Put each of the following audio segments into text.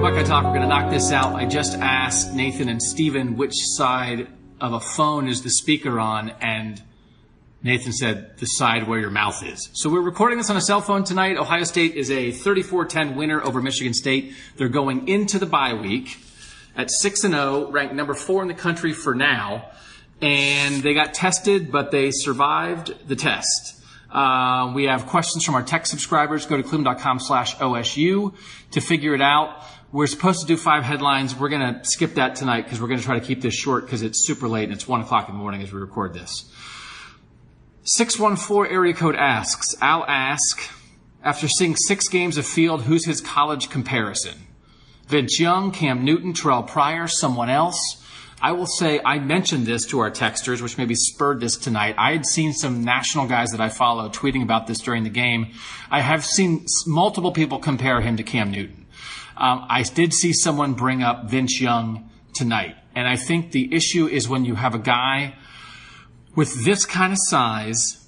Buckeye Talk. We're going to knock this out. I just asked Nathan and Steven which side of a phone is the speaker on, and Nathan said the side where your mouth is. So we're recording this on a cell phone tonight. Ohio State is a 34-10 winner over Michigan State. They're going into the bye week at 6 and 0, ranked number 4 in the country for now. And they got tested, but they survived the test. Uh, we have questions from our tech subscribers. Go to cleveland.com slash OSU to figure it out. We're supposed to do five headlines. We're going to skip that tonight because we're going to try to keep this short because it's super late and it's 1 o'clock in the morning as we record this. 614 area code asks, I'll ask, after seeing six games of field, who's his college comparison? Vince Young, Cam Newton, Terrell Pryor, someone else? I will say I mentioned this to our texters, which maybe spurred this tonight. I had seen some national guys that I follow tweeting about this during the game. I have seen multiple people compare him to Cam Newton. Um, I did see someone bring up Vince Young tonight. And I think the issue is when you have a guy with this kind of size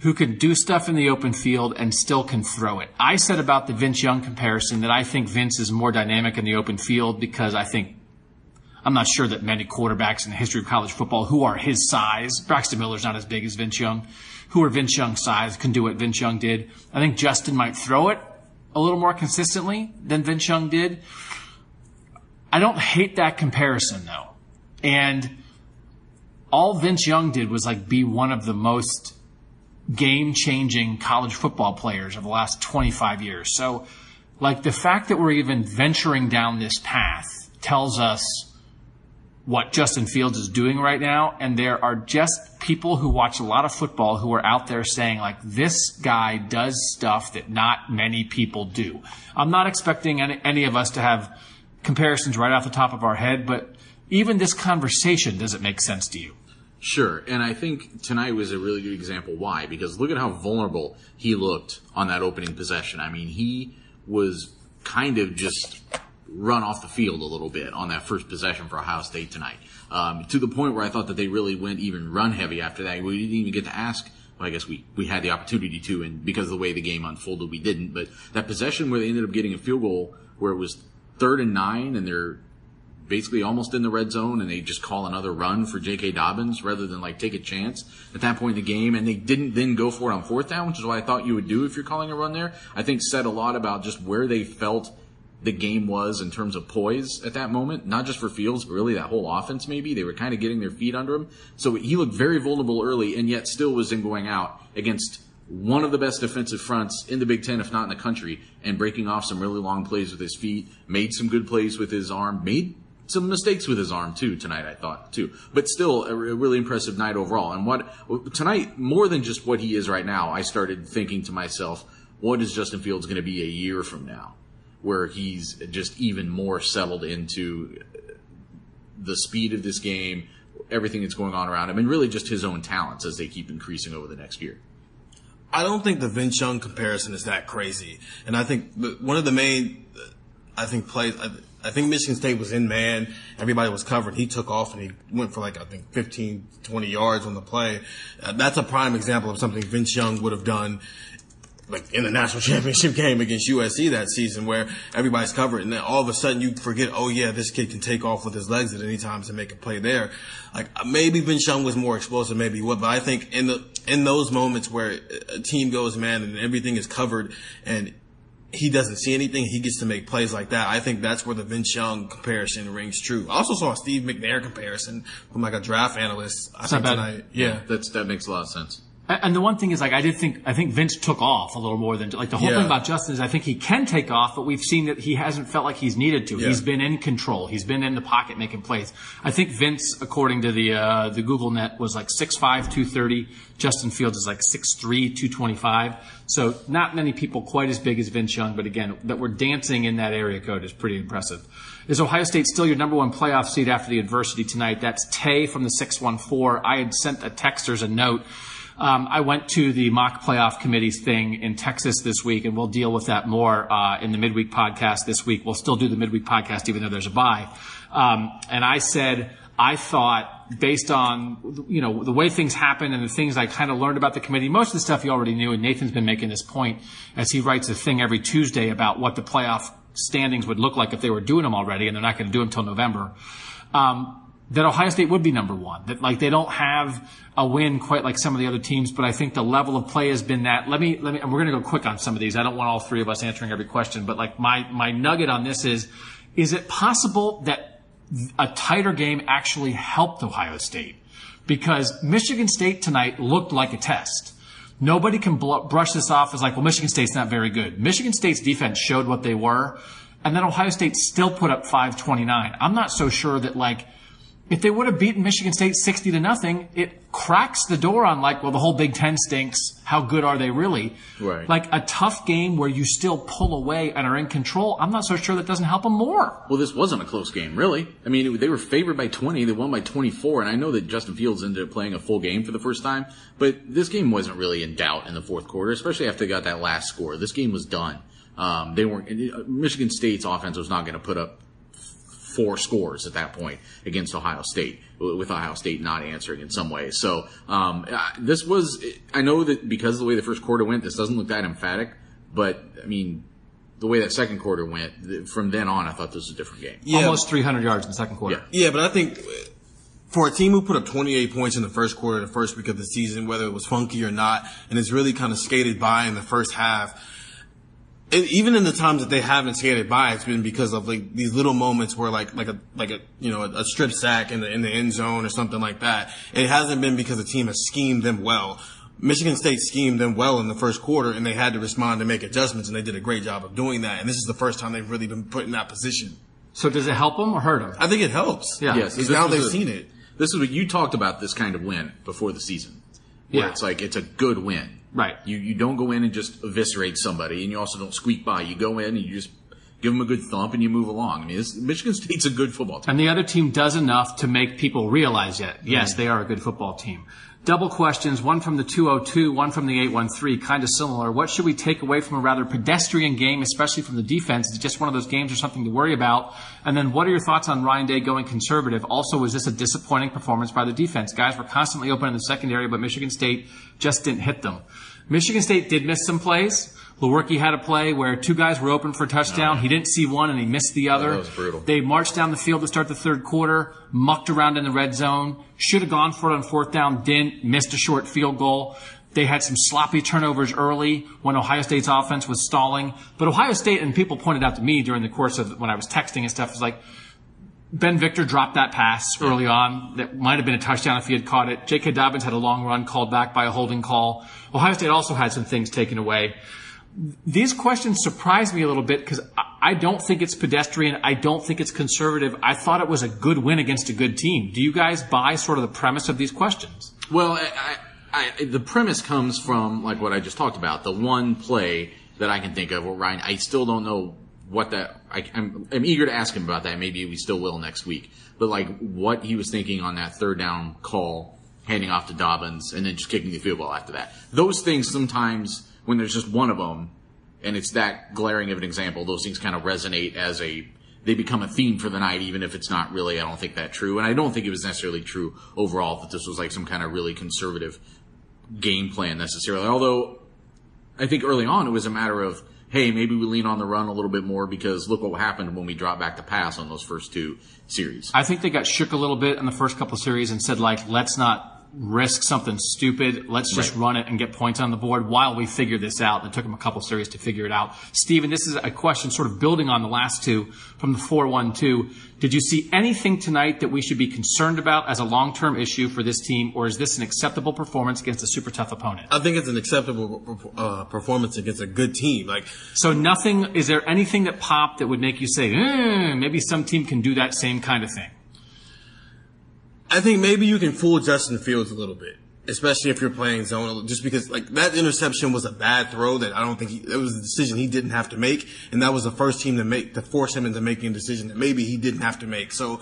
who can do stuff in the open field and still can throw it. I said about the Vince Young comparison that I think Vince is more dynamic in the open field because I think I'm not sure that many quarterbacks in the history of college football who are his size, Braxton Miller's not as big as Vince Young, who are Vince Young's size can do what Vince Young did. I think Justin might throw it a little more consistently than Vince Young did. I don't hate that comparison though. And all Vince Young did was like be one of the most game changing college football players of the last 25 years. So, like, the fact that we're even venturing down this path tells us what Justin Fields is doing right now. And there are just people who watch a lot of football who are out there saying, like, this guy does stuff that not many people do. I'm not expecting any, any of us to have comparisons right off the top of our head, but even this conversation, does it make sense to you? Sure, and I think tonight was a really good example why because look at how vulnerable he looked on that opening possession. I mean, he was kind of just run off the field a little bit on that first possession for Ohio State tonight, um, to the point where I thought that they really went even run heavy after that. We didn't even get to ask. Well, I guess we, we had the opportunity to, and because of the way the game unfolded, we didn't. But that possession where they ended up getting a field goal where it was third and nine and they're basically almost in the red zone and they just call another run for J.K. Dobbins rather than like take a chance at that point in the game. And they didn't then go for it on fourth down, which is what I thought you would do if you're calling a run there. I think said a lot about just where they felt the game was in terms of poise at that moment, not just for Fields, but really that whole offense maybe. They were kind of getting their feet under him. So he looked very vulnerable early and yet still was in going out against one of the best defensive fronts in the Big Ten, if not in the country, and breaking off some really long plays with his feet, made some good plays with his arm, made some mistakes with his arm too tonight, I thought too. But still, a really impressive night overall. And what tonight, more than just what he is right now, I started thinking to myself, what is Justin Fields going to be a year from now, where he's just even more settled into the speed of this game, everything that's going on around him, and really just his own talents as they keep increasing over the next year. I don't think the Vince Young comparison is that crazy. And I think one of the main, I think plays, I, I think Michigan State was in man. Everybody was covered. He took off and he went for like, I think 15, 20 yards on the play. Uh, that's a prime example of something Vince Young would have done like in the national championship game against USC that season where everybody's covered and then all of a sudden you forget, oh yeah, this kid can take off with his legs at any time to make a play there. Like uh, maybe Vince Young was more explosive, maybe what, but I think in the, in those moments where a team goes man and everything is covered and he doesn't see anything. He gets to make plays like that. I think that's where the Vince Young comparison rings true. I also saw a Steve McNair comparison from like a draft analyst. I think not bad. tonight. Yeah. That's that makes a lot of sense. And the one thing is, like, I did think, I think Vince took off a little more than, like, the whole Yeah. thing about Justin is I think he can take off, but we've seen that he hasn't felt like he's needed to. Yeah. He's been in control. He's been in the pocket making plays. I think Vince, according to the, uh, the Google net, was like 6'5", 230. Justin Fields is like 6'3", 225. So not many people quite as big as Vince Young, but again, that we're dancing in that area code is pretty impressive. Is Ohio State still your number one playoff seed after the adversity tonight? That's Tay from the 614. I had sent the texters a note. Um, I went to the mock playoff committees thing in Texas this week, and we'll deal with that more uh, in the midweek podcast this week. We'll still do the midweek podcast, even though there's a bye. Um, and I said I thought, based on you know the way things happen and the things I kind of learned about the committee, most of the stuff you already knew. And Nathan's been making this point as he writes a thing every Tuesday about what the playoff standings would look like if they were doing them already, and they're not going to do them until November. Um, that Ohio State would be number one. That like they don't have a win quite like some of the other teams, but I think the level of play has been that. Let me let me. And we're going to go quick on some of these. I don't want all three of us answering every question, but like my my nugget on this is: is it possible that a tighter game actually helped Ohio State? Because Michigan State tonight looked like a test. Nobody can bl- brush this off as like, well, Michigan State's not very good. Michigan State's defense showed what they were, and then Ohio State still put up 529. I'm not so sure that like, if they would have beaten Michigan State 60 to nothing, it cracks the door on like, well, the whole Big Ten stinks. How good are they really? Right. Like a tough game where you still pull away and are in control. I'm not so sure that doesn't help them more. Well, this wasn't a close game, really. I mean, they were favored by 20. They won by 24. And I know that Justin Fields ended up playing a full game for the first time, but this game wasn't really in doubt in the fourth quarter, especially after they got that last score. This game was done. Um, they weren't, Michigan State's offense was not going to put up four scores at that point against Ohio State, with Ohio State not answering in some ways. So um, uh, this was, I know that because of the way the first quarter went, this doesn't look that emphatic, but I mean, the way that second quarter went, from then on, I thought this was a different game. Yeah. Almost 300 yards in the second quarter. Yeah. Yeah, but I think for a team who put up 28 points in the first quarter, the first week of the season, whether it was funky or not, and it's really kind of skated by in the first half. And even in the times that they haven't skated by, it's been because of like these little moments where like like a like a you know a, a strip sack in the in the end zone or something like that. It hasn't been because the team has schemed them well. Michigan State schemed them well in the first quarter, and they had to respond and make adjustments, and they did a great job of doing that. And this is the first time they've really been put in that position. So does it help them or hurt them? I think it helps. Yeah. Yes, Because now they've a- seen it. This is what you talked about this kind of win before the season. Where Yeah. it's like it's a good win. Right. You you don't go in and just eviscerate somebody, and you also don't squeak by. You go in and you just give them a good thump and you move along. I mean, this, Michigan State's a good football team. And the other team does enough to make people realize that, yes, mm-hmm. they are a good football team. Double questions, one from the 202, one from the 813, kind of similar. What should we take away from a rather pedestrian game, especially from the defense? Is it just one of those games or something to worry about? And then what are your thoughts on Ryan Day going conservative? Also, was this a disappointing performance by the defense? Guys were constantly open in the secondary, but Michigan State just didn't hit them. Michigan State did miss some plays. Lewerke had a play where two guys were open for a touchdown. Oh, he didn't see one and he missed the other. that was brutal. They marched down the field to start the third quarter, mucked around in the red zone, should have gone for it on fourth down, didn't, missed a short field goal. They had some sloppy turnovers early when Ohio State's offense was stalling. But Ohio State, and people pointed out to me during the course of when I was texting and stuff, was like, Ben Victor dropped that pass early on. That might have been a touchdown if he had caught it. J.K. Dobbins had a long run called back by a holding call. Ohio State also had some things taken away. These questions surprised me a little bit because I don't think it's pedestrian. I don't think it's conservative. I thought it was a good win against a good team. Do you guys buy sort of the premise of these questions? Well, I, I, the premise comes from like what I just talked about. The one play that I can think of where Ryan, I still don't know what that. I, I'm, I'm eager to ask him about that. Maybe we still will next week. But like what he was thinking on that third down call, handing off to Dobbins, and then just kicking the field goal after that. Those things sometimes when there's just one of them, and it's that glaring of an example, those things kind of resonate as a they become a theme for the night, even if it's not really. I don't think that true, and I don't think it was necessarily true overall that this was like some kind of really conservative game plan necessarily. Although I think early on it was a matter of hey, maybe we lean on the run a little bit more because look what happened when we dropped back to pass on those first two series. I think they got shook a little bit in the first couple series and said like, let's not risk something stupid. Let's just Right. run it and get points on the board while we figure this out. It took him a couple series to figure it out. Steven, this is a question sort of building on the last two from the 4-1-2. Did you see anything tonight that we should be concerned about as a long-term issue for this team, or is this an acceptable performance against a super tough opponent? I think it's an acceptable uh, performance against a good team. Like So nothing, is there anything that popped that would make you say, eh, maybe some team can do that same kind of thing? I think maybe you can fool Justin Fields a little bit, especially if you're playing zone. Just because like that interception was a bad throw that I don't think he, it was a decision he didn't have to make, and that was the first team to make to force him into making a decision that maybe he didn't have to make. So.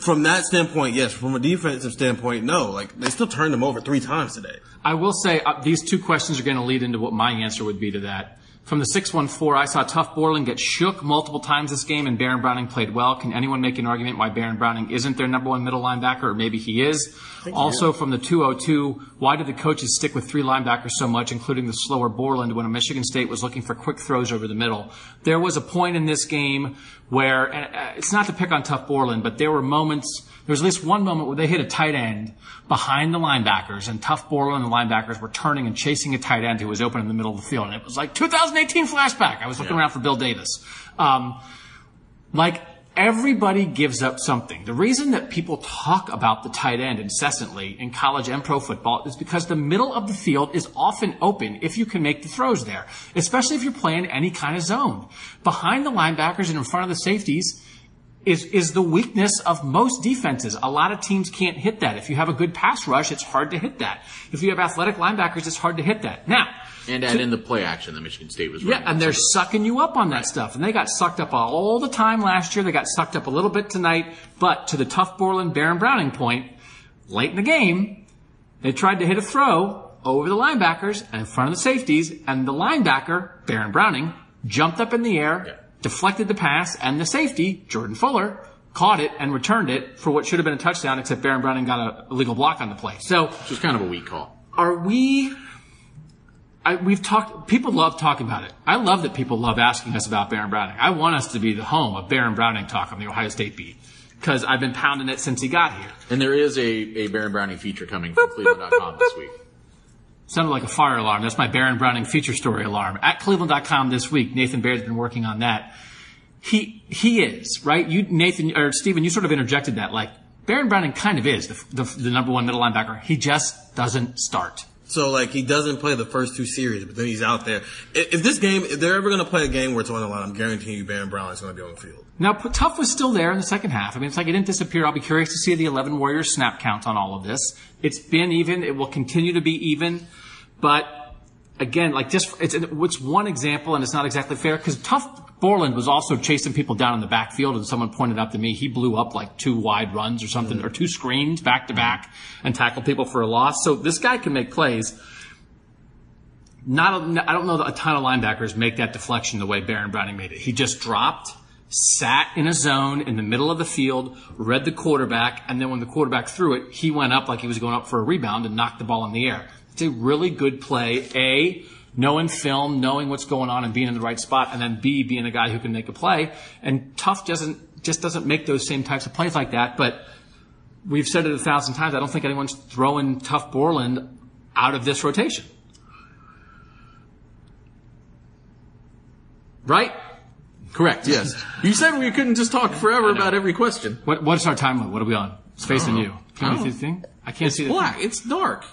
From that standpoint, yes. From a defensive standpoint, no. Like they still turned him over three times today. I will say uh, these two questions are going to lead into what my answer would be to that. From the 614, I saw Tuf Borland get shook multiple times this game, and Baron Browning played well. Can anyone make an argument why Baron Browning isn't their number one middle linebacker, or maybe he is? Also, from the 202, why did the coaches stick with three linebackers so much, including the slower Borland, when a Michigan State was looking for quick throws over the middle? There was a point in this game where, and uh, it's not to pick on Tuf Borland, but there were moments there was at least one moment where they hit a tight end behind the linebackers, and Tuf Borland and the linebackers were turning and chasing a tight end who was open in the middle of the field. And it was like 2018 flashback. I was looking Yeah. around for Bill Davis. Um, like everybody gives up something. The reason that people talk about the tight end incessantly in college and pro football is because the middle of the field is often open if you can make the throws there, especially if you're playing any kind of zone. Behind the linebackers and in front of the safeties, is, is the weakness of most defenses. A lot of teams can't hit that. If you have a good pass rush, it's hard to hit that. If you have athletic linebackers, it's hard to hit that. Now, And add in the play action that Michigan State was running. yeah, and they're sucking you up on that stuff. And they got sucked up all the time last year. They got sucked up a little bit tonight. But to the Tuf Borland Baron Browning point, late in the game, they tried to hit a throw over the linebackers and in front of the safeties, and the linebacker, Baron Browning, jumped up in the air, Yeah. deflected the pass, and the safety, Jordan Fuller, caught it and returned it for what should have been a touchdown, except Baron Browning got a legal block on the play. So Which was kind of a weak call. are we I, we've talked people love talking about it. I love that people love asking us about baron browning. I want us to be the home of baron browning talk on the ohio state beat because i've been pounding it since he got here. And there is a, a Baron Browning feature coming from Cleveland.com this week. sounded like a fire alarm. That's my baron browning feature story alarm. At cleveland.com this week nathan baird's been working on that. He he is right? You nathan or stephen you sort of interjected that like baron browning kind of is the, the, the number one middle linebacker. He just doesn't start So like he doesn't play the first two series, but then he's out there. If, if this game, if they're ever going to play a game where it's on the line, I'm guaranteeing you Baron Brown is going to be on the field. Now, Tuf was still there in the second half. I mean, it's like it didn't disappear. I'll be curious to see the 11 Warriors snap count on all of this. It's been even. It will continue to be even. But again, like just, it's, it's one example and it's not exactly fair because Tuf Borland was also chasing people down in the backfield and someone pointed out to me he blew up like two wide runs or something or two screens back to back and tackled people for a loss. So this guy can make plays. Not, a, I don't know that a ton of linebackers make that deflection the way Baron Browning made it. He just dropped, sat in a zone in the middle of the field, read the quarterback, and then when the quarterback threw it, he went up like he was going up for a rebound and knocked the ball in the air. It's a really good play. A, knowing film, knowing what's going on and being in the right spot, and then B, being a guy who can make a play. And Tuf doesn't, just doesn't make those same types of plays like that, but we've said it a thousand times. I don't think anyone's throwing Tuf Borland out of this rotation. Right? Correct. Yes. you said we couldn't just talk forever about every question. What, what's our time limit? What are we on? It's facing oh. you. Can you Oh. see the thing? I can't see the Black. It's dark.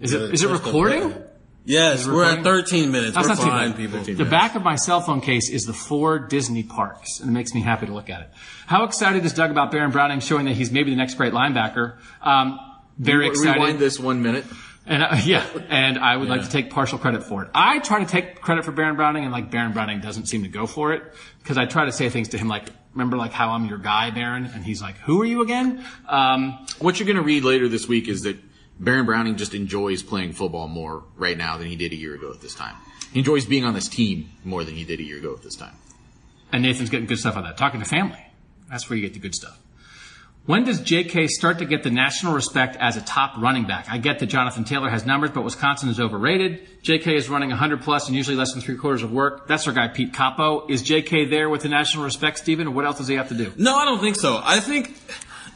Is it, is it recording? Yes, we're at 13 minutes. That's we're not too bad. people. 13 The back of my cell phone case is the four Disney parks, and it makes me happy to look at it. How excited is Doug about Baron Browning showing that he's maybe the next great linebacker? Um, very excited. Rewind this one minute. And uh, yeah, and I would like to take partial credit for it. I try to take credit for Baron Browning, and like Baron Browning doesn't seem to go for it because I try to say things to him like, "Remember, like how I'm your guy, Baron," and he's like, "Who are you again?" Um, What you're going to read later this week is that Baron Browning just enjoys playing football more right now than he did a year ago at this time. He enjoys being on this team more than he did a year ago at this time. and Nathan's getting good stuff on that. Talking to family, that's where you get the good stuff. When does J.K. start to get the national respect as a top running back? I get that Jonathan Taylor has numbers, but Wisconsin is overrated. J.K. is running 100 plus and usually less than three quarters of work. That's our guy Pete Capo. Is J.K. there with the national respect, Stephen, or what else does he have to do? No, I don't think so. I think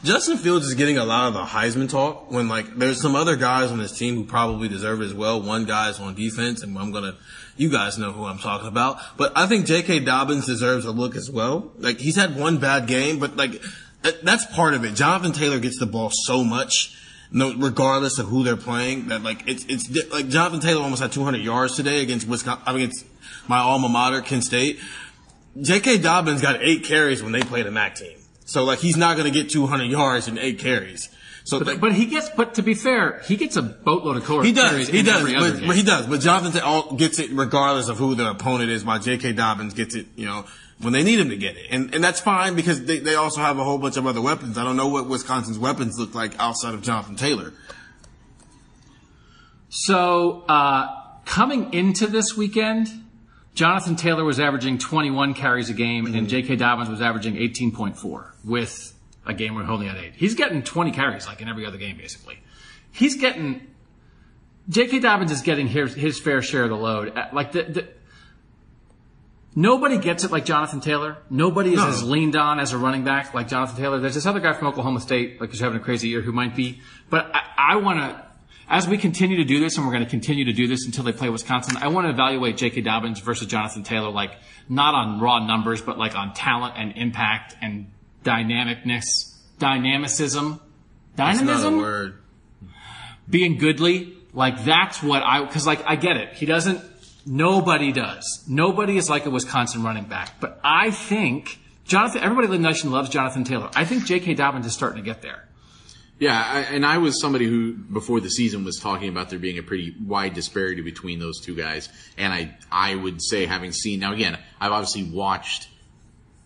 Justin Fields is getting a lot of the Heisman talk when like there's some other guys on this team who probably deserve it as well. One guy's on defense, and I'm gonna, you guys know who I'm talking about. But I think J.K. Dobbins deserves a look as well. Like he's had one bad game, but like that's part of it. Jonathan Taylor gets the ball so much. No, regardless of who they're playing, that like it's it's like Jonathan Taylor almost had 200 yards today against Wisconsin. Against my alma mater, Kent State. J.K. Dobbins got eight carries when they played a MAC team. So like he's not going to get 200 yards in eight carries. So like, But he gets, but to be fair, he gets a boatload of core he does, carries he does, but, but he does. But Jonathan all- gets it regardless of who the opponent is. While J.K. Dobbins gets it, you know, when they need him to get it, and and that's fine because they they also have a whole bunch of other weapons. I don't know what Wisconsin's weapons look like outside of Jonathan Taylor. So, uh, coming into this weekend, Jonathan Taylor was averaging 21 carries a game, Mm-hmm. and J.K. Dobbins was averaging 18.4 with a game where he only had eight. He's getting 20 carries like in every other game, basically. He's getting J.K. Dobbins is getting his, his fair share of the load. Uh, Like the, the nobody gets it like Jonathan Taylor. Nobody is No. as leaned on as a running back like Jonathan Taylor. There's this other guy from Oklahoma State, like who's having a crazy year, who might be. But I, I want to, as we continue to do this, and we're going to continue to do this until they play Wisconsin. I want to evaluate J.K. Dobbins versus Jonathan Taylor, like not on raw numbers, but like on talent and impact and dynamicness, dynamicism, That's not a dynamism word. being goodly, like that's what I, cause like I get it. He doesn't, nobody does. Nobody is like a Wisconsin running back. But I think Jonathan, everybody in the nation loves Jonathan Taylor. I think J.K. Dobbins is starting to get there. Yeah, I, and I was somebody who before the season was talking about there being a pretty wide disparity between those two guys, and I I would say having seen now again I've obviously watched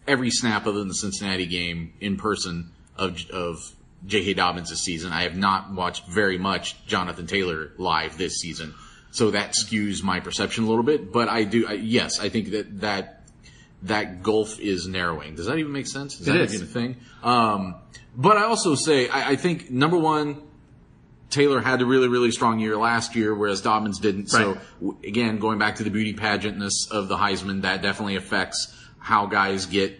every snap than the Cincinnati game in person of of J.K. Dobbins this season. I have not watched very much Jonathan Taylor live this season, so that skews my perception a little bit. But I do I, yes, I think that that that gulf is narrowing. Does that even make sense? Is It that is. even a thing? Um, but I also say I, I think number one, Taylor had a really, really strong year last year, whereas Dobbins didn't. So Right. w- again, going back to the beauty pageantness of the Heisman, that definitely affects how guys get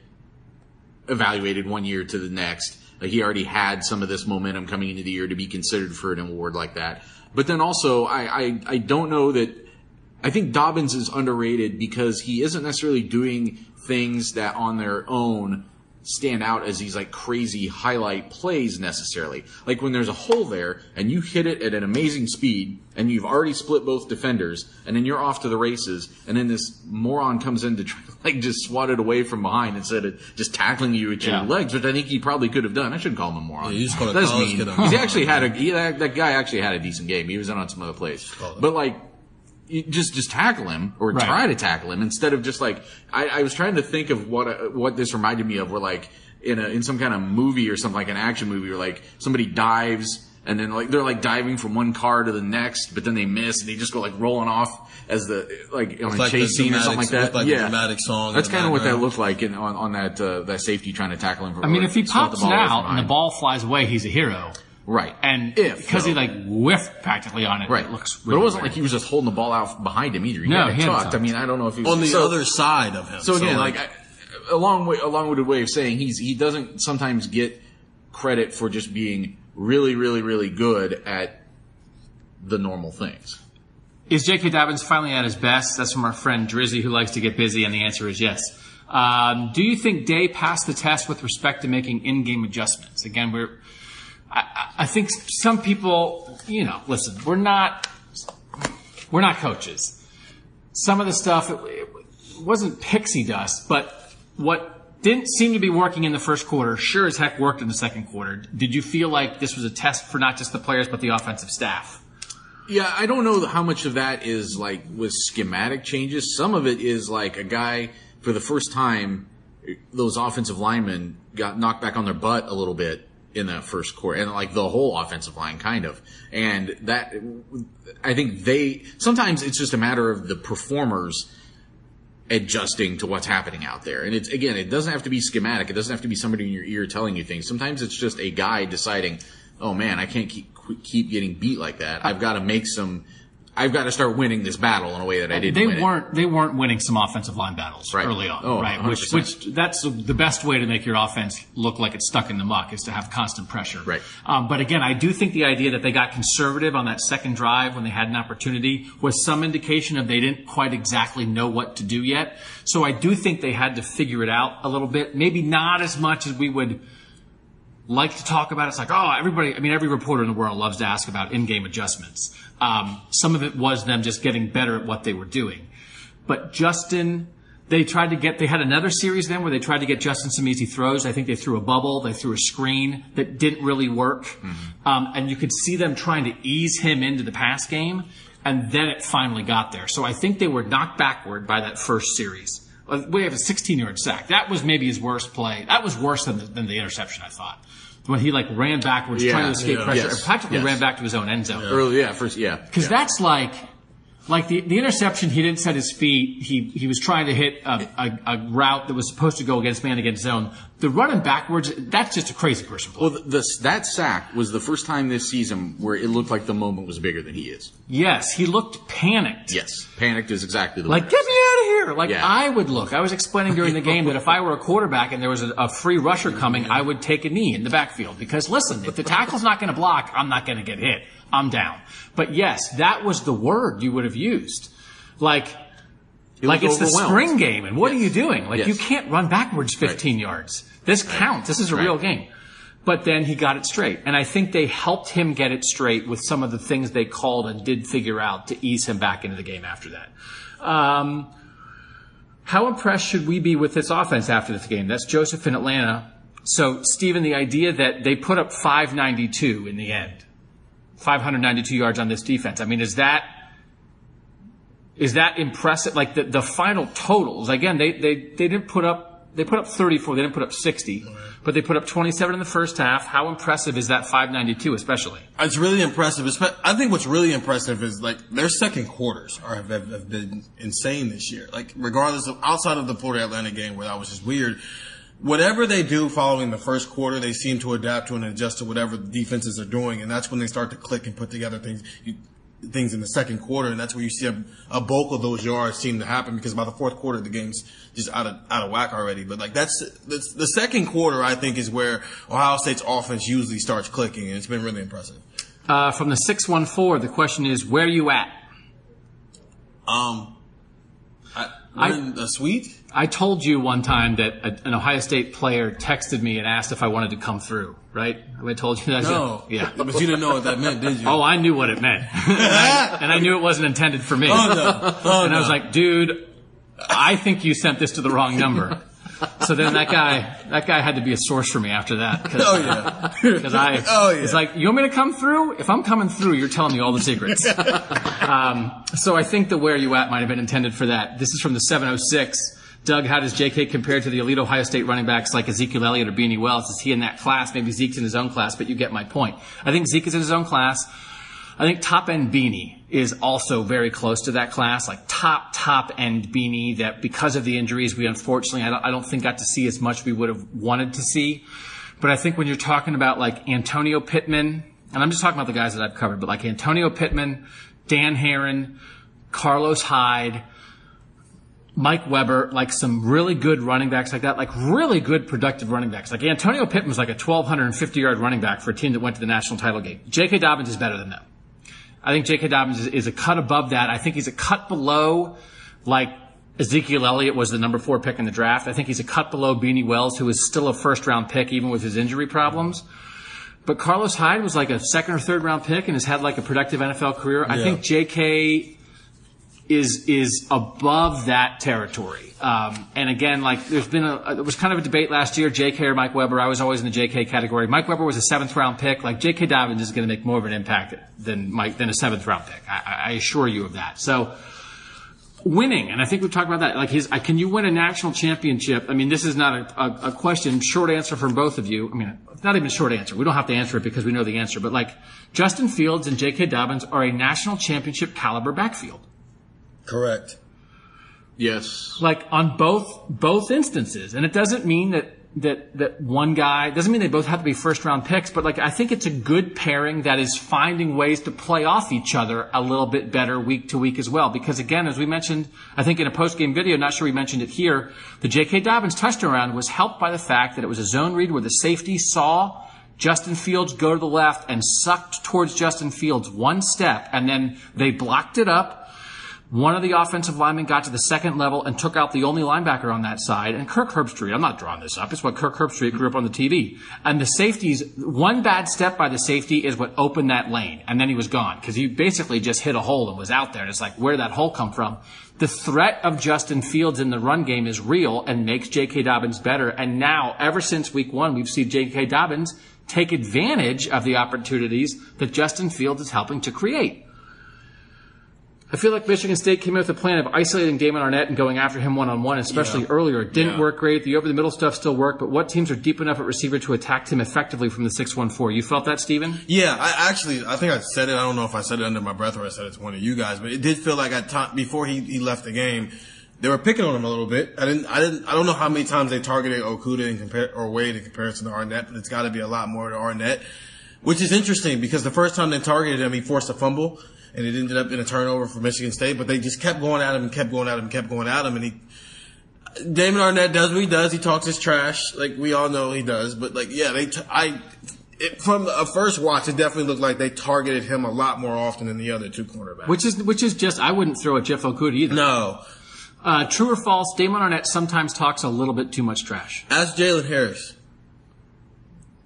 evaluated one year to the next. Like he already had some of this momentum coming into the year to be considered for an award like that. But then also, I, I, I don't know that I think Dobbins is underrated because he isn't necessarily doing things that on their own stand out as these like crazy highlight plays necessarily. Like when there's a hole there and you hit it at an amazing speed and you've already split both defenders and then you're off to the races and then this moron comes in to try to like just swat it away from behind instead of just tackling you with your Yeah. legs, which I think he probably could have done. I shouldn't call him a moron. Yeah, you just called a That's mean. kid He actually had a he, that, that guy actually had a decent game. He was in on some other plays, but like just just tackle him or Right. try to tackle him instead of just like I, I was trying to think of what uh, what this reminded me of. Where like in a in some kind of movie or something like an action movie, where like somebody dives and then like they're like diving from one car to the next, but then they miss and they just go like rolling off as the like on a like chase scene or something like that. like, yeah, dramatic song That's kind of what that looked like in, on on that uh, that safety trying to tackle him. From, I mean, if he pops it out and the ball flies away, he's a hero. Right, And if because he like whiffed practically on it, Right. it looks but it wasn't weird. like he was just holding the ball out behind him either. He No, he had tucked. I mean, I don't know if he was on the so- other side of him. So again, like, I, a long way, a long-winded way of saying he's he doesn't sometimes get credit for just being really, really, really good at the normal things. Is J.K. Dobbins finally at his best? That's from our friend Drizzy, who likes to get busy, and the answer is yes. Um, do you think Day passed the test with respect to making in-game adjustments? Again, we're. I, I- think some people, you know, listen, we're not, we're not coaches. Some of the stuff it, it wasn't pixie dust, but what didn't seem to be working in the first quarter sure as heck worked in the second quarter. Did you feel like this was a test for not just the players but the offensive staff? Yeah, I don't know how much of that is like with schematic changes. Some of it is like a guy for the first time, those offensive linemen got knocked back on their butt a little bit in that first quarter, and like the whole offensive line, kind of. And that, I think they sometimes it's just a matter of the performers adjusting to what's happening out there. And it's again, it doesn't have to be schematic. It doesn't have to be somebody in your ear telling you things. Sometimes it's just a guy deciding, "Oh man, I can't keep keep getting beat like that. I've got to make some I've got to start winning this battle in a way that I didn't. they weren't they weren't winning some offensive line battles Right. early on, Oh, right? Which 100%. which that's the best way to make your offense look like it's stuck in the muck is to have constant pressure. Right. Um, but again, I do think the idea that they got conservative on that second drive when they had an opportunity was some indication of they didn't quite exactly know what to do yet. So I do think they had to figure it out a little bit. Maybe not as much as we would like to talk about. It's like, oh, everybody, I mean, every reporter in the world loves to ask about in-game adjustments. Um, some of it was them just getting better at what they were doing. But Justin, they tried to get, they had another series then where they tried to get Justin some easy throws. I think they threw a bubble, they threw a screen that didn't really work. Um, and you could see them trying to ease him into the pass game. And then it finally got there. So I think they were knocked backward by that first series. Uh, We have a 16 yard sack. That was maybe his worst play. That was worse than the, than the interception, I thought. When he like ran backwards Yeah, trying to escape yeah. pressure, Yes, and practically yes. ran back to his own end zone. Early, yeah, first, yeah. Because that's like, like the, the interception, he didn't set his feet. He, he was trying to hit a, a, a route that was supposed to go against man against zone. The running backwards, that's just a crazy person play. Well, the, that sack was the first time this season where it looked like the moment was bigger than he is. yes, he looked panicked. Yes, panicked is exactly the Like, word. get me out of here. Like, Yeah. I would look. I was explaining during the game that if I were a quarterback and there was a, a free rusher coming, I would take a knee in the backfield. Because listen, if the tackle's not going to block, I'm not going to get hit. I'm down. But yes, that was the word you would have used. Like, like it's the spring game, and what are you doing? Like, Yes. you can't run backwards 15 yards. This counts. This is a Right. real game. But then he got it straight. And I think they helped him get it straight with some of the things they called and did figure out to ease him back into the game after that. Um, how impressed should we be with this offense after this game? That's Joseph in Atlanta. So, Stephen, the idea that they put up 592 in the end, 592 yards on this defense. I mean, is that is that impressive? Like the, the final totals, again, they, they, they didn't put up, they put up 34, they didn't put up 60, but they put up 27 in the first half. How impressive is that 592 especially? It's really impressive. I think what's really impressive is like their second quarters are have, have, been insane this year. Like regardless of outside of the Florida Atlantic game where that was just weird. Whatever they do following the first quarter, they seem to adapt to and adjust to whatever the defenses are doing, and that's when they start to click and put together things. You, things in the second quarter, and that's where you see a, a bulk of those yards seem to happen because by the fourth quarter the game's just out of out of whack already. But like that's, that's the second quarter, I think, is where Ohio State's offense usually starts clicking, and it's been really impressive. Uh, from the 614, the question is, where are you at? Um, I, I- in the suite. I told you one time that a, an Ohio State player texted me and asked if I wanted to come through, right? Have I told you that? No, Yeah. but you didn't know what that meant, did you? Oh, I knew what it meant. and, I, and I knew it wasn't intended for me. Oh, no. Oh, and I was no. like, dude, I think you sent this to the wrong number. So then that guy, that guy had to be a source for me after that. Cause, Oh yeah. Because I, Oh, yeah. it's like, you want me to come through? If I'm coming through, you're telling me all the secrets. um, so I think the where you at might have been intended for that. This is from the 706. Doug, how does JK compare to the elite Ohio State running backs like Ezekiel Elliott or Beanie Wells? Is he in that class? Maybe Zeke's in his own class, but you get my point. I think Zeke is in his own class. I think top end Beanie is also very close to that class, like top, top end Beanie that because of the injuries, we unfortunately, I don't, I don't think got to see as much we would have wanted to see. But I think when you're talking about like Antonio Pittman, and I'm just talking about the guys that I've covered, but like Antonio Pittman, Dan Herron, Carlos Hyde, Mike Weber, like some really good running backs like that, like really good productive running backs. Like Antonio Pittman was like a 1,250 yard running back for a team that went to the national title game. J.K. Dobbins is better than them. I think J.K. Dobbins is, is a cut above that. I think he's a cut below, like Ezekiel Elliott was the number four pick in the draft. I think he's a cut below Beanie Wells, who is still a first round pick even with his injury problems. But Carlos Hyde was like a second or third round pick and has had like a productive NFL career. I think J.K. is is above that territory. Um, and again, like there's been a there was kind of a debate last year, J.K. or Mike Weber. I was always in the J.K. category. Mike Weber was a seventh round pick. Like J.K. Dobbins is going to make more of an impact than Mike than a seventh round pick. I, I- assure you of that. So winning, and I think we've talked about that. Like his, can you win a national championship? I mean, this is not a, a, a question. Short answer from both of you. I mean, not even a short answer. We don't have to answer it because we know the answer. But like Justin Fields and J.K. Dobbins are a national championship caliber backfield. Correct. Yes. like on both both instances and it doesn't mean that that that one guy doesn't mean they both have to be first round picks, but like I think it's a good pairing that is finding ways to play off each other a little bit better week to week as well. Because again, as we mentioned, I think in a post game video, not sure we mentioned it here, the J.K. Dobbins touchdown was helped by the fact that it was a zone read where the safety saw Justin Fields go to the left and sucked towards Justin Fields one step, and then they blocked it up one of the offensive linemen got to the second level and took out the only linebacker on that side. And Kirk Herbstreit, I'm not drawing this up. It's what Kirk Herbstreit grew up on the TV. And the safeties, one bad step by the safety is what opened that lane. And then he was gone because he basically just hit a hole and was out there. And it's like, where did that hole come from? The threat of Justin Fields in the run game is real and makes J.K. Dobbins better. And now, ever since week one, we've seen J.K. Dobbins take advantage of the opportunities that Justin Fields is helping to create. I feel like Michigan State came in with a plan of isolating Damon Arnette and going after him one on one, especially Yeah. earlier. It didn't Yeah. work great. The over the middle stuff still worked, but what teams are deep enough at receiver to attack him effectively from the 614? You felt that, Steven? Yeah, I actually, I think I said it. I don't know if I said it under my breath or I said it to one of you guys, but it did feel like at time before he, he left the game, they were picking on him a little bit. I didn't, I didn't, I don't know how many times they targeted Okudah in compare or Wade in comparison to Arnette, but it's got to be a lot more to Arnette, which is interesting because the first time they targeted him, he forced a fumble and it ended up in a turnover for Michigan State, but they just kept going at him and kept going at him and kept going at him and he, Damon Arnette does what he does. He talks his trash, like we all know he does. But like, yeah, they, t- I, it, from a first watch, it definitely looked like they targeted him a lot more often than the other two cornerbacks. Which is which is just I wouldn't throw at Jeff Okudah either. no, Uh, true or false? Damon Arnette sometimes talks a little bit too much trash. ask Jalen Harris.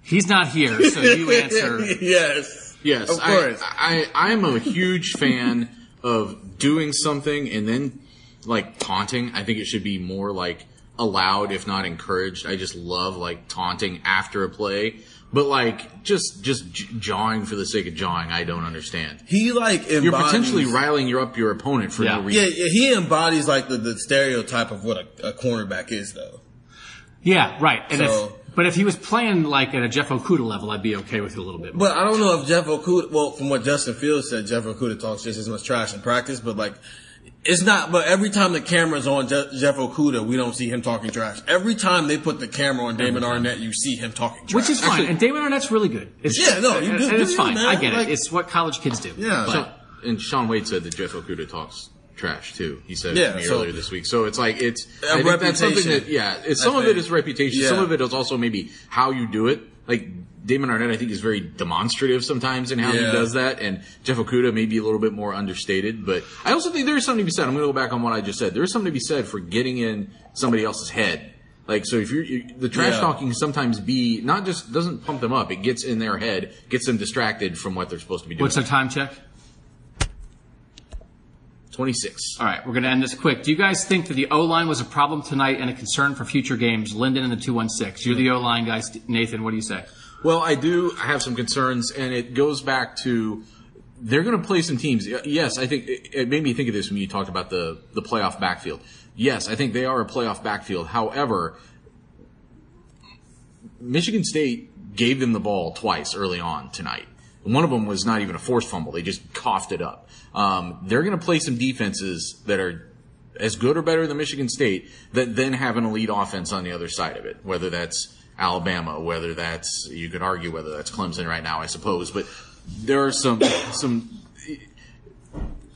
He's not here, so you answer. yes, Yes, of course. I, I I'm a huge fan of doing something and then like taunting. I think it should be more like allowed, if not encouraged. I just love like taunting after a play, but like just just j- jawing for the sake of jawing. I don't understand. he like embodies, You're potentially riling you up your opponent for Yeah. no reason. Yeah, yeah, he embodies like the, the stereotype of what a, a cornerback is, though. Yeah, right. And So- if but if he was playing like at a Jeff Okudah level, I'd be okay with it a little bit more. But I don't know if Jeff Okudah. Well, from what Justin Fields said, Jeff Okudah talks just as much trash in practice. But like, it's not. But every time the camera's on Je- Jeff Okudah, we don't see him talking trash. Every time they put the camera on Damon Arnette, you see him talking trash. Which is fine. and Damon Arnette's really good. It's, Yeah, no, you and, do- and it's do fine. man. I get Like- it. It's what college kids do. Yeah. But- So- and Shaun Wade said that Jeff Okudah talks trash too. He said Yeah, to me so- earlier this week. So it's like it's I think that's something that yeah. It's some of it is reputation. Some of it is also maybe how you do it. Like Damon Arnette, I think is very demonstrative sometimes in how he does that, and Jeff Okudah may be a little bit more understated. But I also think there is something to be said. I'm going to go back on what I just said. There is something to be said for getting in somebody else's head. Like so, if you're you, the trash Yeah. talking, sometimes be not just doesn't pump them up. It gets in their head, gets them distracted from what they're supposed to be doing. What's our time check? Twenty six. All right, we're going to end this quick. Do you guys think that the O line was a problem tonight and a concern for future games? Lyndon and the 216. You're the O line guy. St- Nathan, what do you say? Well, I do have some concerns, and it goes back to they're going to play some teams. Yes, I think it it made me think of this when you talked about the the playoff backfield. Yes, I think they are a playoff backfield. However, Michigan State gave them the ball twice early on tonight. And one of them was not even a forced fumble; they just coughed it up. Um, they're going to play some defenses that are as good or better than Michigan State that then have an elite offense on the other side of it, whether that's Alabama, whether that's you could argue whether that's Clemson right now, I suppose, but there are some some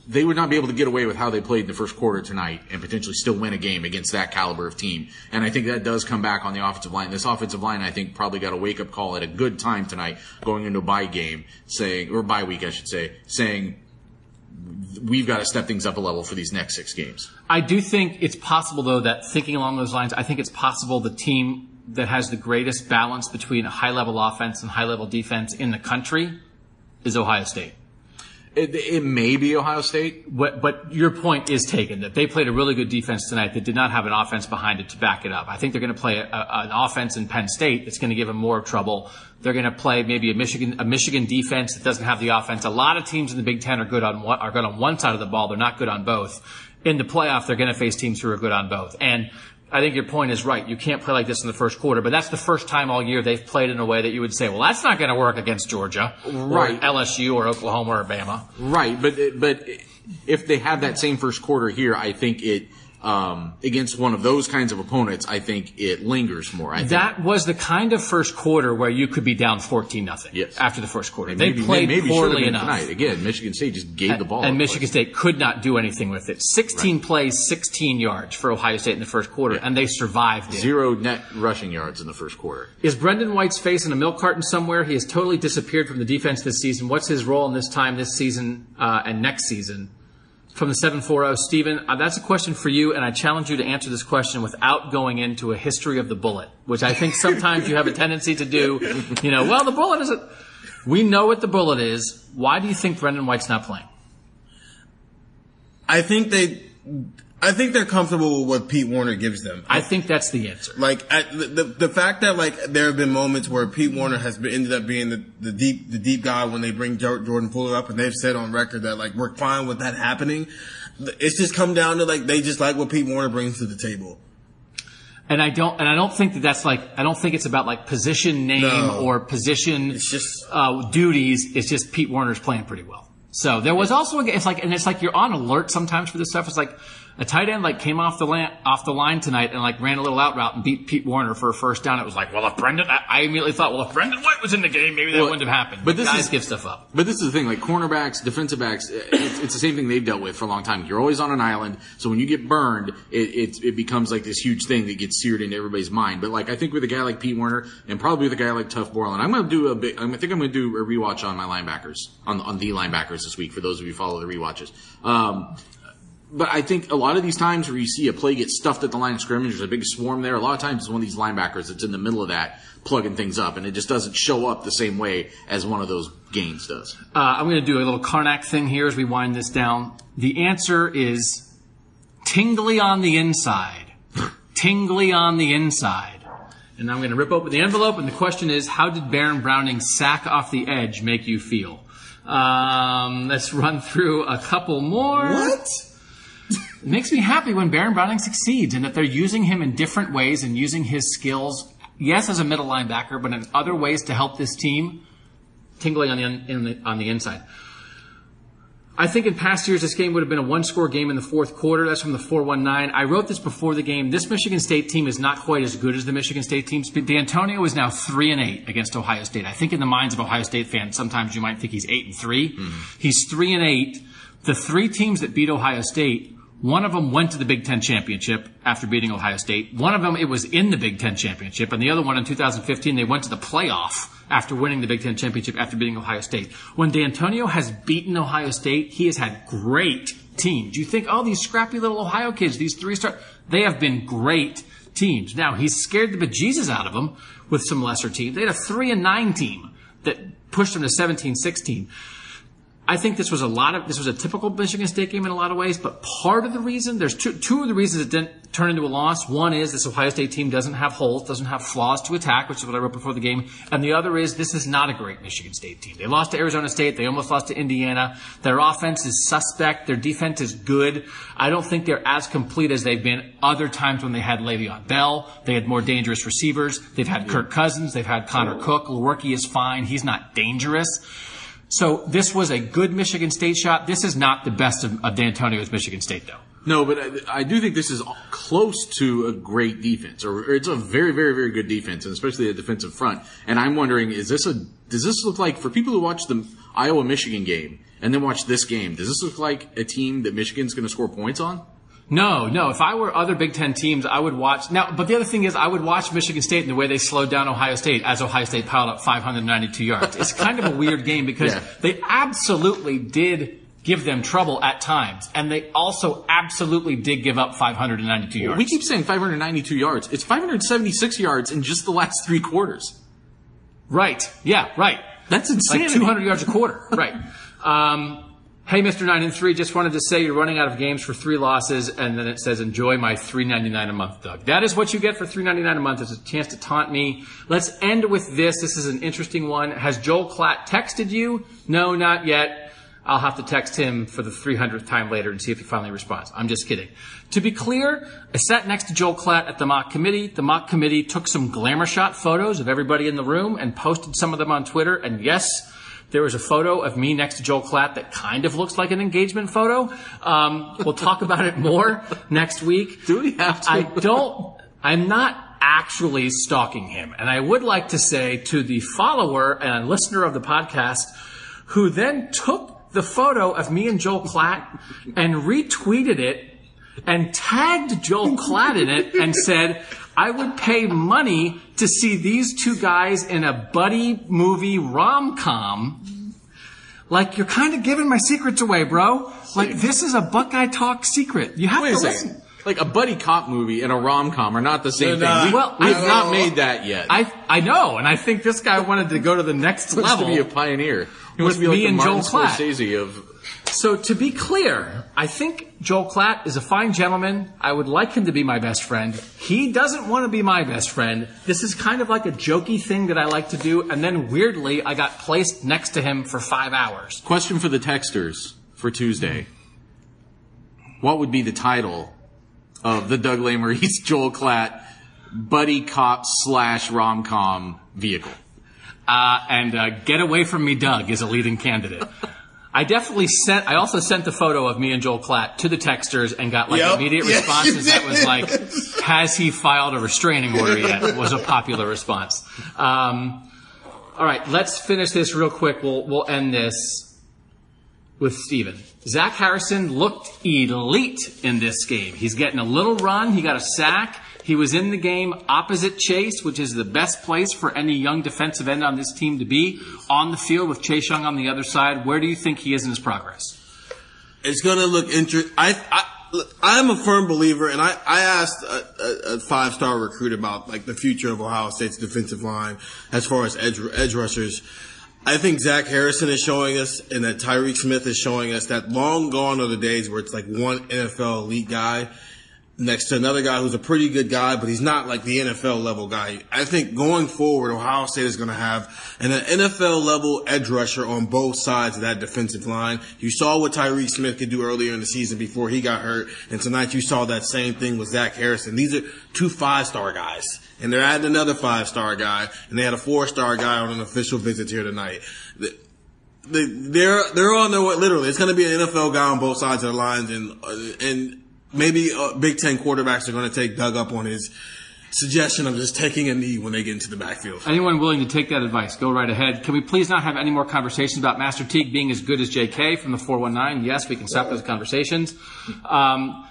they would not be able to get away with how they played in the first quarter tonight and potentially still win a game against that caliber of team. And I think that does come back on the offensive line. This offensive line, I think, probably got a wake up call at a good time tonight going into a bye game saying, or bye week, I should say, saying, we've got to step things up a level for these next six games. I do think it's possible, though, that thinking along those lines, I think it's possible the team that has the greatest balance between a high level offense and high level defense in the country is Ohio State. It, it may be Ohio State. But, but your point is taken that they played a really good defense tonight that did not have an offense behind it to back it up. I think they're going to play a, a, an offense in Penn State that's going to give them more trouble. They're going to play maybe a Michigan a Michigan defense that doesn't have the offense. A lot of teams in the Big Ten are good on one, are good on one side of the ball. They're not good on both. In the playoff, they're going to face teams who are good on both. And I think your point is right. You can't play like this in the first quarter, but that's the first time all year they've played in a way that you would say, well, that's not going to work against Georgia, Right. or LSU, or Oklahoma, or Bama. Right, but but if they have that same first quarter here, I think it um, against one of those kinds of opponents, I think it lingers more. I think. That was the kind of first quarter where you could be down 14 nothing Yes. after the first quarter. And they maybe, played maybe poorly enough. tonight. Again, Michigan State just gave the ball. and. Michigan State could not do anything with it. 16 plays, 16 yards for Ohio State in the first quarter, and they survived it. Zero net rushing yards in the first quarter. Is Brendon White's face in a milk carton somewhere? He has totally disappeared from the defense this season. What's his role in this time, this season, uh, and next season? From the 740, Stephen, uh, that's a question for you, and I challenge you to answer this question without going into a history of the bullet, which I think sometimes you have a tendency to do. You know, well, the bullet isn't. We know what the bullet is. Why do you think Brendon White's not playing? I think they, I think they're comfortable with what Pete Warner gives them. I think that's the answer. like at, the, the the fact that like there have been moments where Pete Warner has been, ended up being the, the deep the deep guy when they bring Jordan Fuller up, and they've said on record that like we're fine with that happening. It's just come down to like they just like what Pete Warner brings to the table. And I don't, and I don't think that that's like, I don't think it's about like position name No. or position It's just- uh, duties. It's just Pete Warner's playing pretty well. So there was also, a, it's like, and it's like you're on alert sometimes for this stuff. It's like a tight end like came off the line, off the line tonight and like ran a little out route and beat Pete Warner for a first down. It was like, well, if Brendan, I, I immediately thought, well, if Brendon White was in the game, maybe that Well, wouldn't have happened. but this guys is- give stuff up. But this is the thing, like cornerbacks, defensive backs, it's, it's the same thing they've dealt with for a long time. You're always on an island, so when you get burned, it, it, it becomes like this huge thing that gets seared into everybody's mind. But like, I think with a guy like Pete Warner, and probably with a guy like Tuf Borland, I'm gonna do a bit, I think I'm gonna do a rewatch on my linebackers, on, on the linebackers this week, for those of you who follow the rewatches. Um, but I think a lot of these times where you see a play get stuffed at the line of scrimmage, there's a big swarm there. A lot of times it's one of these linebackers that's in the middle of that plugging things up, and it just doesn't show up the same way as one of those gains does. Uh, I'm going to do a little Karnak thing here as we wind this down. The answer is tingly on the inside. tingly on the inside. And I'm going to rip open the envelope, and the question is, how did Baron Browning's sack off the edge make you feel? Um, let's run through a couple more. What? It makes me happy when Baron Browning succeeds and that they're using him in different ways and using his skills, yes, as a middle linebacker, but in other ways to help this team tingling on the, in the, on the inside. I think in past years this game would have been a one score game in the fourth quarter. That's from the 419. I wrote this before the game. This Michigan State team is not quite as good as the Michigan State team. D'Antonio is now 3 and 8 against Ohio State. I think in the minds of Ohio State fans, sometimes you might think he's 8 and 3. Mm-hmm. He's 3 and 8. The three teams that beat Ohio State, one of them went to the Big Ten championship after beating Ohio State. One of them, it was in the Big Ten championship. And the other one in 2015, they went to the playoff after winning the Big Ten championship after beating Ohio State. When D'Antonio has beaten Ohio State, he has had great teams. You think, oh, these scrappy little Ohio kids, these three star, they have been great teams. Now, he's scared the bejesus out of them with some lesser teams. They had a three and nine team that pushed them to 17, 16. I think this was a lot of this was a typical Michigan State game in a lot of ways, but part of the reason there's two two of the reasons it didn't turn into a loss. One is this Ohio State team doesn't have holes, doesn't have flaws to attack, which is what I wrote before the game, and the other is this is not a great Michigan State team. They lost to Arizona State, they almost lost to Indiana. Their offense is suspect, their defense is good. I don't think they're as complete as they've been other times when they had Le'Veon Bell. They had more dangerous receivers. They've had Kirk Cousins, they've had Connor Cook. Lewerke is fine, he's not dangerous. So this was a good Michigan State shot. This is not the best of, of D'Antonio's Michigan State, though. No, but I, I do think this is close to a great defense, or, or it's a very, very, very good defense, and especially a defensive front. And I'm wondering, is this a does this look like for people who watch the Iowa Michigan game and then watch this game? Does this look like a team that Michigan's going to score points on? No, no. If I were other Big Ten teams, I would watch. Now, but the other thing is, I would watch Michigan State and the way they slowed down Ohio State as Ohio State piled up 592 yards. It's kind of a weird game because Yeah. they absolutely did give them trouble at times, and they also absolutely did give up 592 yards. We keep saying 592 yards. It's 576 yards in just the last three quarters. right. Yeah. Right. That's insane. like 200 yards a quarter. right. Um, hey, Mr. Nine and Three, just wanted to say you're running out of games for three losses, and then it says enjoy my 3.99 a month, Doug. That is what you get for 3.99 a month. It's a chance to taunt me. Let's end with this. This is an interesting one. Has Joel Klatt texted you? No, not yet. I'll have to text him for the 300th time later and see if he finally responds. I'm just kidding. To be clear, I sat next to Joel Klatt at the mock committee. The mock committee took some glamour shot photos of everybody in the room and posted some of them on Twitter. And yes, There was a photo of me next to Joel Klatt that kind of looks like an engagement photo. Um, we'll talk about it more next week. Do we have to? I don't. I'm not actually stalking him, and I would like to say to the follower and listener of the podcast, who then took the photo of me and Joel Klatt and retweeted it and tagged Joel Klatt in it and said, I would pay money to see these two guys in a buddy movie rom com. Like, you're kind of giving my secrets away, bro. Like, this is a Buckeye Talk secret. You have Wait to a listen. second. Like a buddy cop movie and a rom com are not the same They're not. thing. We, Well, we've I- not made that yet. I, I know, and I think this guy wanted to go to the next He wants level. to be a pioneer. He wants With to be like me the and Martin Joel Klatt. Scorsese of. So to be clear, I think Joel Klatt is a fine gentleman. I would like him to be my best friend. He doesn't want to be my best friend. This is kind of like a jokey thing that I like to do, and then weirdly, I got placed next to him for five hours. Question for the texters for Tuesday. What would be the title of the Doug Lesmerises Joel Klatt buddy cop slash rom com vehicle? Uh, and uh, Get Away From Me Doug is a leading candidate. I definitely sent, I also sent the photo of me and Joel Klatt to the texters and got like Yep. immediate Yes, responses that was like, has he filed a restraining order yet? was a popular response. Um, all right, let's finish this real quick. We'll, we'll end this with Steven. Zach Harrison looked elite in this game. He's getting a little run. He got a sack. He was in the game opposite Chase, which is the best place for any young defensive end on this team to be on the field with Chase Young on the other side. Where do you think he is in his progress? it's going to look interesting. I, I, I'm a firm believer, and I, I asked a, a, a five star recruit about like the future of Ohio State's defensive line as far as edge, edge rushers. I think Zach Harrison is showing us, and that Tyreke Smith is showing us that long gone are the days where it's like one NFL elite guy next to another guy who's a pretty good guy, but he's not like the NFL level guy. I think going forward, Ohio State is going to have an NFL level edge rusher on both sides of that defensive line. You saw what Tyreke Smith could do earlier in the season before he got hurt, and tonight you saw that same thing with Zach Harrison. These are two five star guys. And they're adding another five star guy, and they had a four star guy on an official visit here tonight. The- they- they're they're on their way. Literally, it's going to be an NFL guy on both sides of the lines, and and maybe uh, Big Ten quarterbacks are going to take Doug up on his suggestion of just taking a knee when they get into the backfield. Anyone willing to take that advice, go right ahead. Can we please not have any more conversations about Master Teague being as good as JK from the 419? Yes, we can stop those conversations. Um,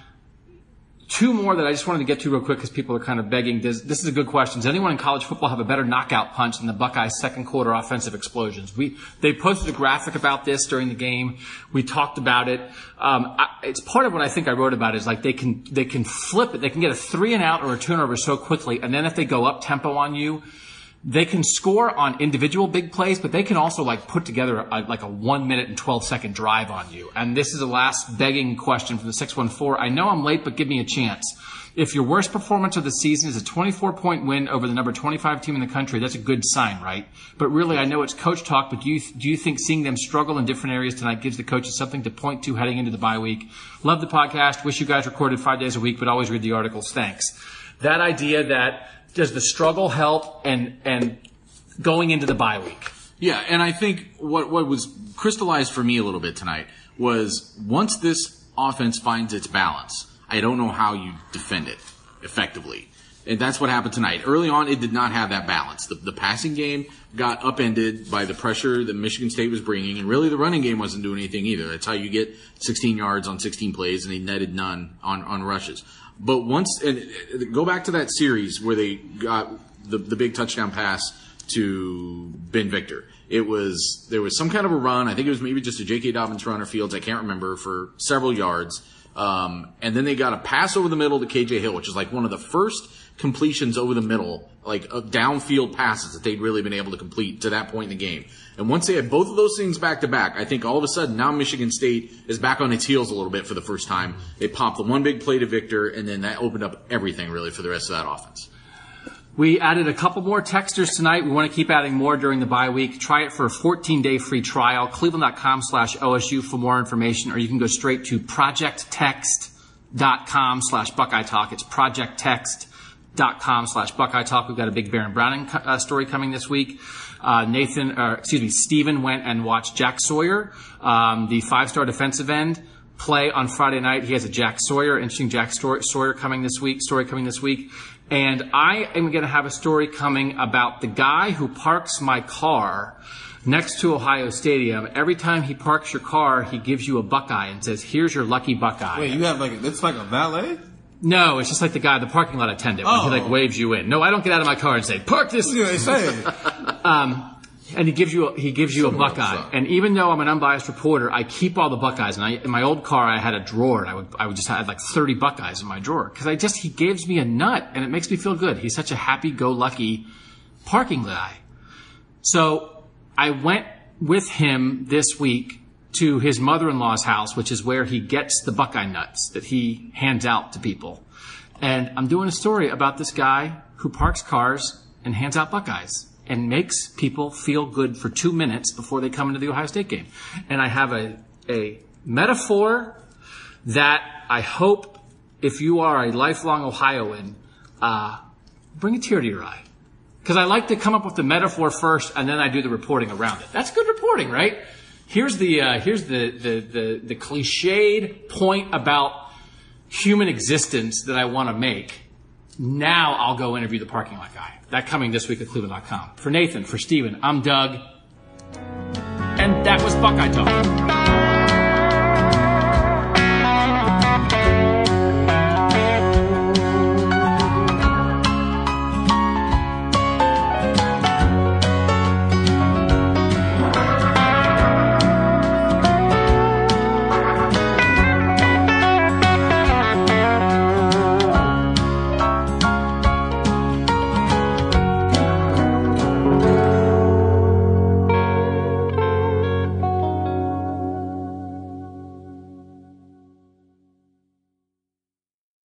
two more that I just wanted to get to real quick because people are kind of begging. Does, this is a good question. Does anyone in college football have a better knockout punch than the Buckeyes' second quarter offensive explosions? We they posted a graphic about this during the game. We talked about it. Um, I, it's part of what I think I wrote about is like they can they can flip it. They can get a three and out or a turnover so quickly, and then if they go up tempo on you they can score on individual big plays, but they can also like put together a, like a one minute and 12 second drive on you. And this is the last begging question from the 614. I know I'm late, but give me a chance. If your worst performance of the season is a 24 point win over the number 25 team in the country, that's a good sign, right? But really, I know it's coach talk, but do you, do you think seeing them struggle in different areas tonight gives the coaches something to point to heading into the bye week? Love the podcast. Wish you guys recorded five days a week, but always read the articles. Thanks. That idea that does the struggle help and, and going into the bye week? Yeah, and I think what what was crystallized for me a little bit tonight was once this offense finds its balance, I don't know how you defend it effectively. And that's what happened tonight. Early on, it did not have that balance. The, the passing game got upended by the pressure that Michigan State was bringing, and really the running game wasn't doing anything either. That's how you get 16 yards on 16 plays, and they netted none on, on rushes. But once, and go back to that series where they got the, the big touchdown pass to Ben Victor. It was, there was some kind of a run. I think it was maybe just a J.K. Dobbins run or Fields. I can't remember for several yards. Um, and then they got a pass over the middle to KJ Hill, which is like one of the first completions over the middle, like downfield passes that they'd really been able to complete to that point in the game. And once they had both of those things back to back, I think all of a sudden now Michigan State is back on its heels a little bit for the first time. They popped the one big play to Victor, and then that opened up everything really for the rest of that offense. We added a couple more texters tonight. We want to keep adding more during the bye week. Try it for a 14 day free trial. Cleveland.com slash OSU for more information, or you can go straight to projecttext.com slash Buckeye Talk. It's projecttext.com slash Buckeye Talk. We've got a big Baron Browning uh, story coming this week. Uh, Nathan, or excuse me, Steven went and watched Jack Sawyer, um, the five-star defensive end, play on Friday night. He has a Jack Sawyer, interesting Jack Sawyer coming this week, story coming this week. And I am going to have a story coming about the guy who parks my car next to Ohio Stadium. Every time he parks your car, he gives you a Buckeye and says, "Here's your lucky Buckeye." Wait, you have like it's like a valet? No, it's just like the guy, the parking lot attendant, when he Oh. like waves you in. No, I don't get out of my car and say, "Park this." What are they saying? Um, and he gives you a, he gives you a Buckeye. And even though I'm an unbiased reporter, I keep all the Buckeyes. And I, in my old car, I had a drawer, and I would I would just have like 30 Buckeyes in my drawer because I just he gives me a nut, and it makes me feel good. He's such a happy-go-lucky parking guy. So I went with him this week to his mother-in-law's house, which is where he gets the Buckeye nuts that he hands out to people. And I'm doing a story about this guy who parks cars and hands out Buckeyes and makes people feel good for two minutes before they come into the Ohio State game. And I have a, a metaphor that I hope if you are a lifelong Ohioan, uh, bring a tear to your eye. Because I like to come up with the metaphor first and then I do the reporting around it. That's good reporting, right? Here's the, uh, here's the, the, the, the cliched point about human existence that I want to make. Now I'll go interview the parking lot guy. That coming this week at Cleveland.com. For Nathan, for Steven, I'm Doug. And that was Buckeye Talk.